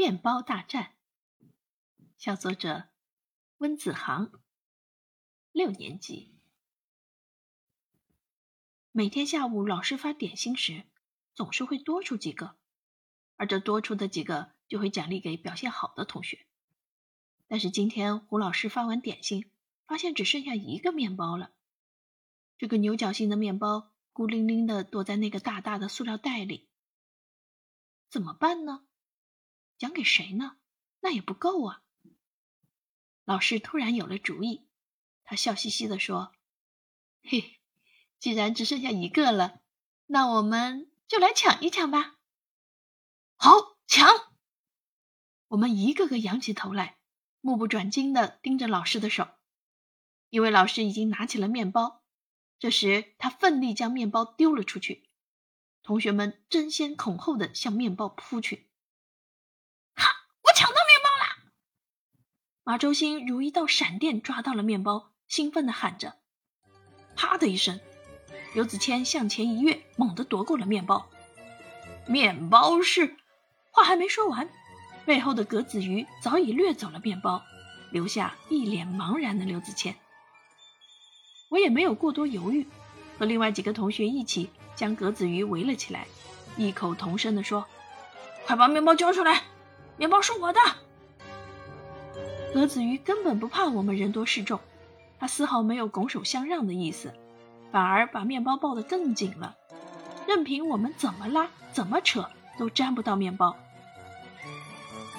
面包大战，小作者温子航，六年级。每天下午老师发点心时，总是会多出几个，而这多出的几个就会奖励给表现好的同学。但是今天胡老师发完点心，发现只剩下一个面包了。这个牛角形的面包孤零零的躲在那个大大的塑料袋里，怎么办呢？讲给谁呢？那也不够啊！老师突然有了主意，他笑嘻嘻地说：“嘿，既然只剩下一个了，那我们就来抢一抢吧！”好，抢！我们一个个仰起头来，目不转睛地盯着老师的手，因为老师已经拿起了面包。这时，他奋力将面包丢了出去，同学们争先恐后地向面包扑去。马周星如一道闪电抓到了面包，兴奋地喊着：“啪”的一声，刘子谦向前一跃，猛地夺过了面包。面包是……话还没说完，背后的格子鱼早已掠走了面包，留下一脸茫然的刘子谦。我也没有过多犹豫，和另外几个同学一起将格子鱼围了起来，异口同声地说：“快把面包交出来，面包是我的。”格子鱼根本不怕我们人多势众，它丝毫没有拱手相让的意思，反而把面包抱得更紧了，任凭我们怎么拉、怎么扯，都沾不到面包。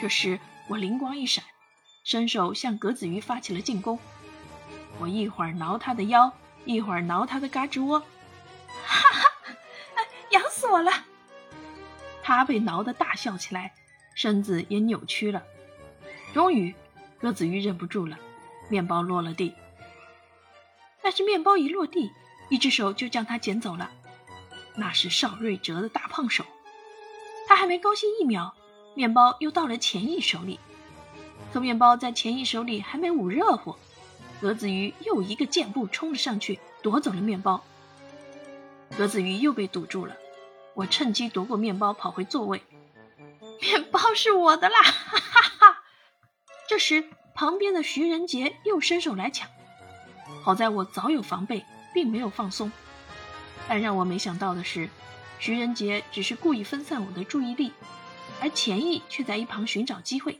这时我灵光一闪，伸手向格子鱼发起了进攻。我一会儿挠它的腰，一会儿挠它的嘎吱窝，哈哈，痒死我了！它被挠得大笑起来，身子也扭曲了。终于。鸽子鱼忍不住了，面包落了地。但是面包一落地，一只手就将它捡走了，那是邵瑞哲的大胖手。他还没高兴一秒，面包又到了钱毅手里。可面包在钱毅手里还没捂热乎，鸽子鱼又一个箭步冲了上去，夺走了面包。鸽子鱼又被堵住了，我趁机夺过面包，跑回座位。面包是我的啦！哈哈哈。这时，旁边的徐仁杰又伸手来抢，好在我早有防备，并没有放松。但让我没想到的是，徐仁杰只是故意分散我的注意力，而钱毅却在一旁寻找机会。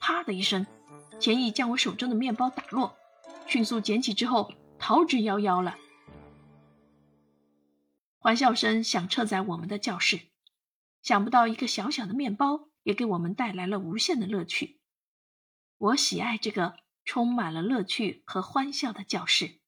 啪的一声，钱毅将我手中的面包打落，迅速捡起之后逃之夭夭了。欢笑声响彻在我们的教室，想不到一个小小的面包也给我们带来了无限的乐趣。我喜爱这个充满了乐趣和欢笑的教室。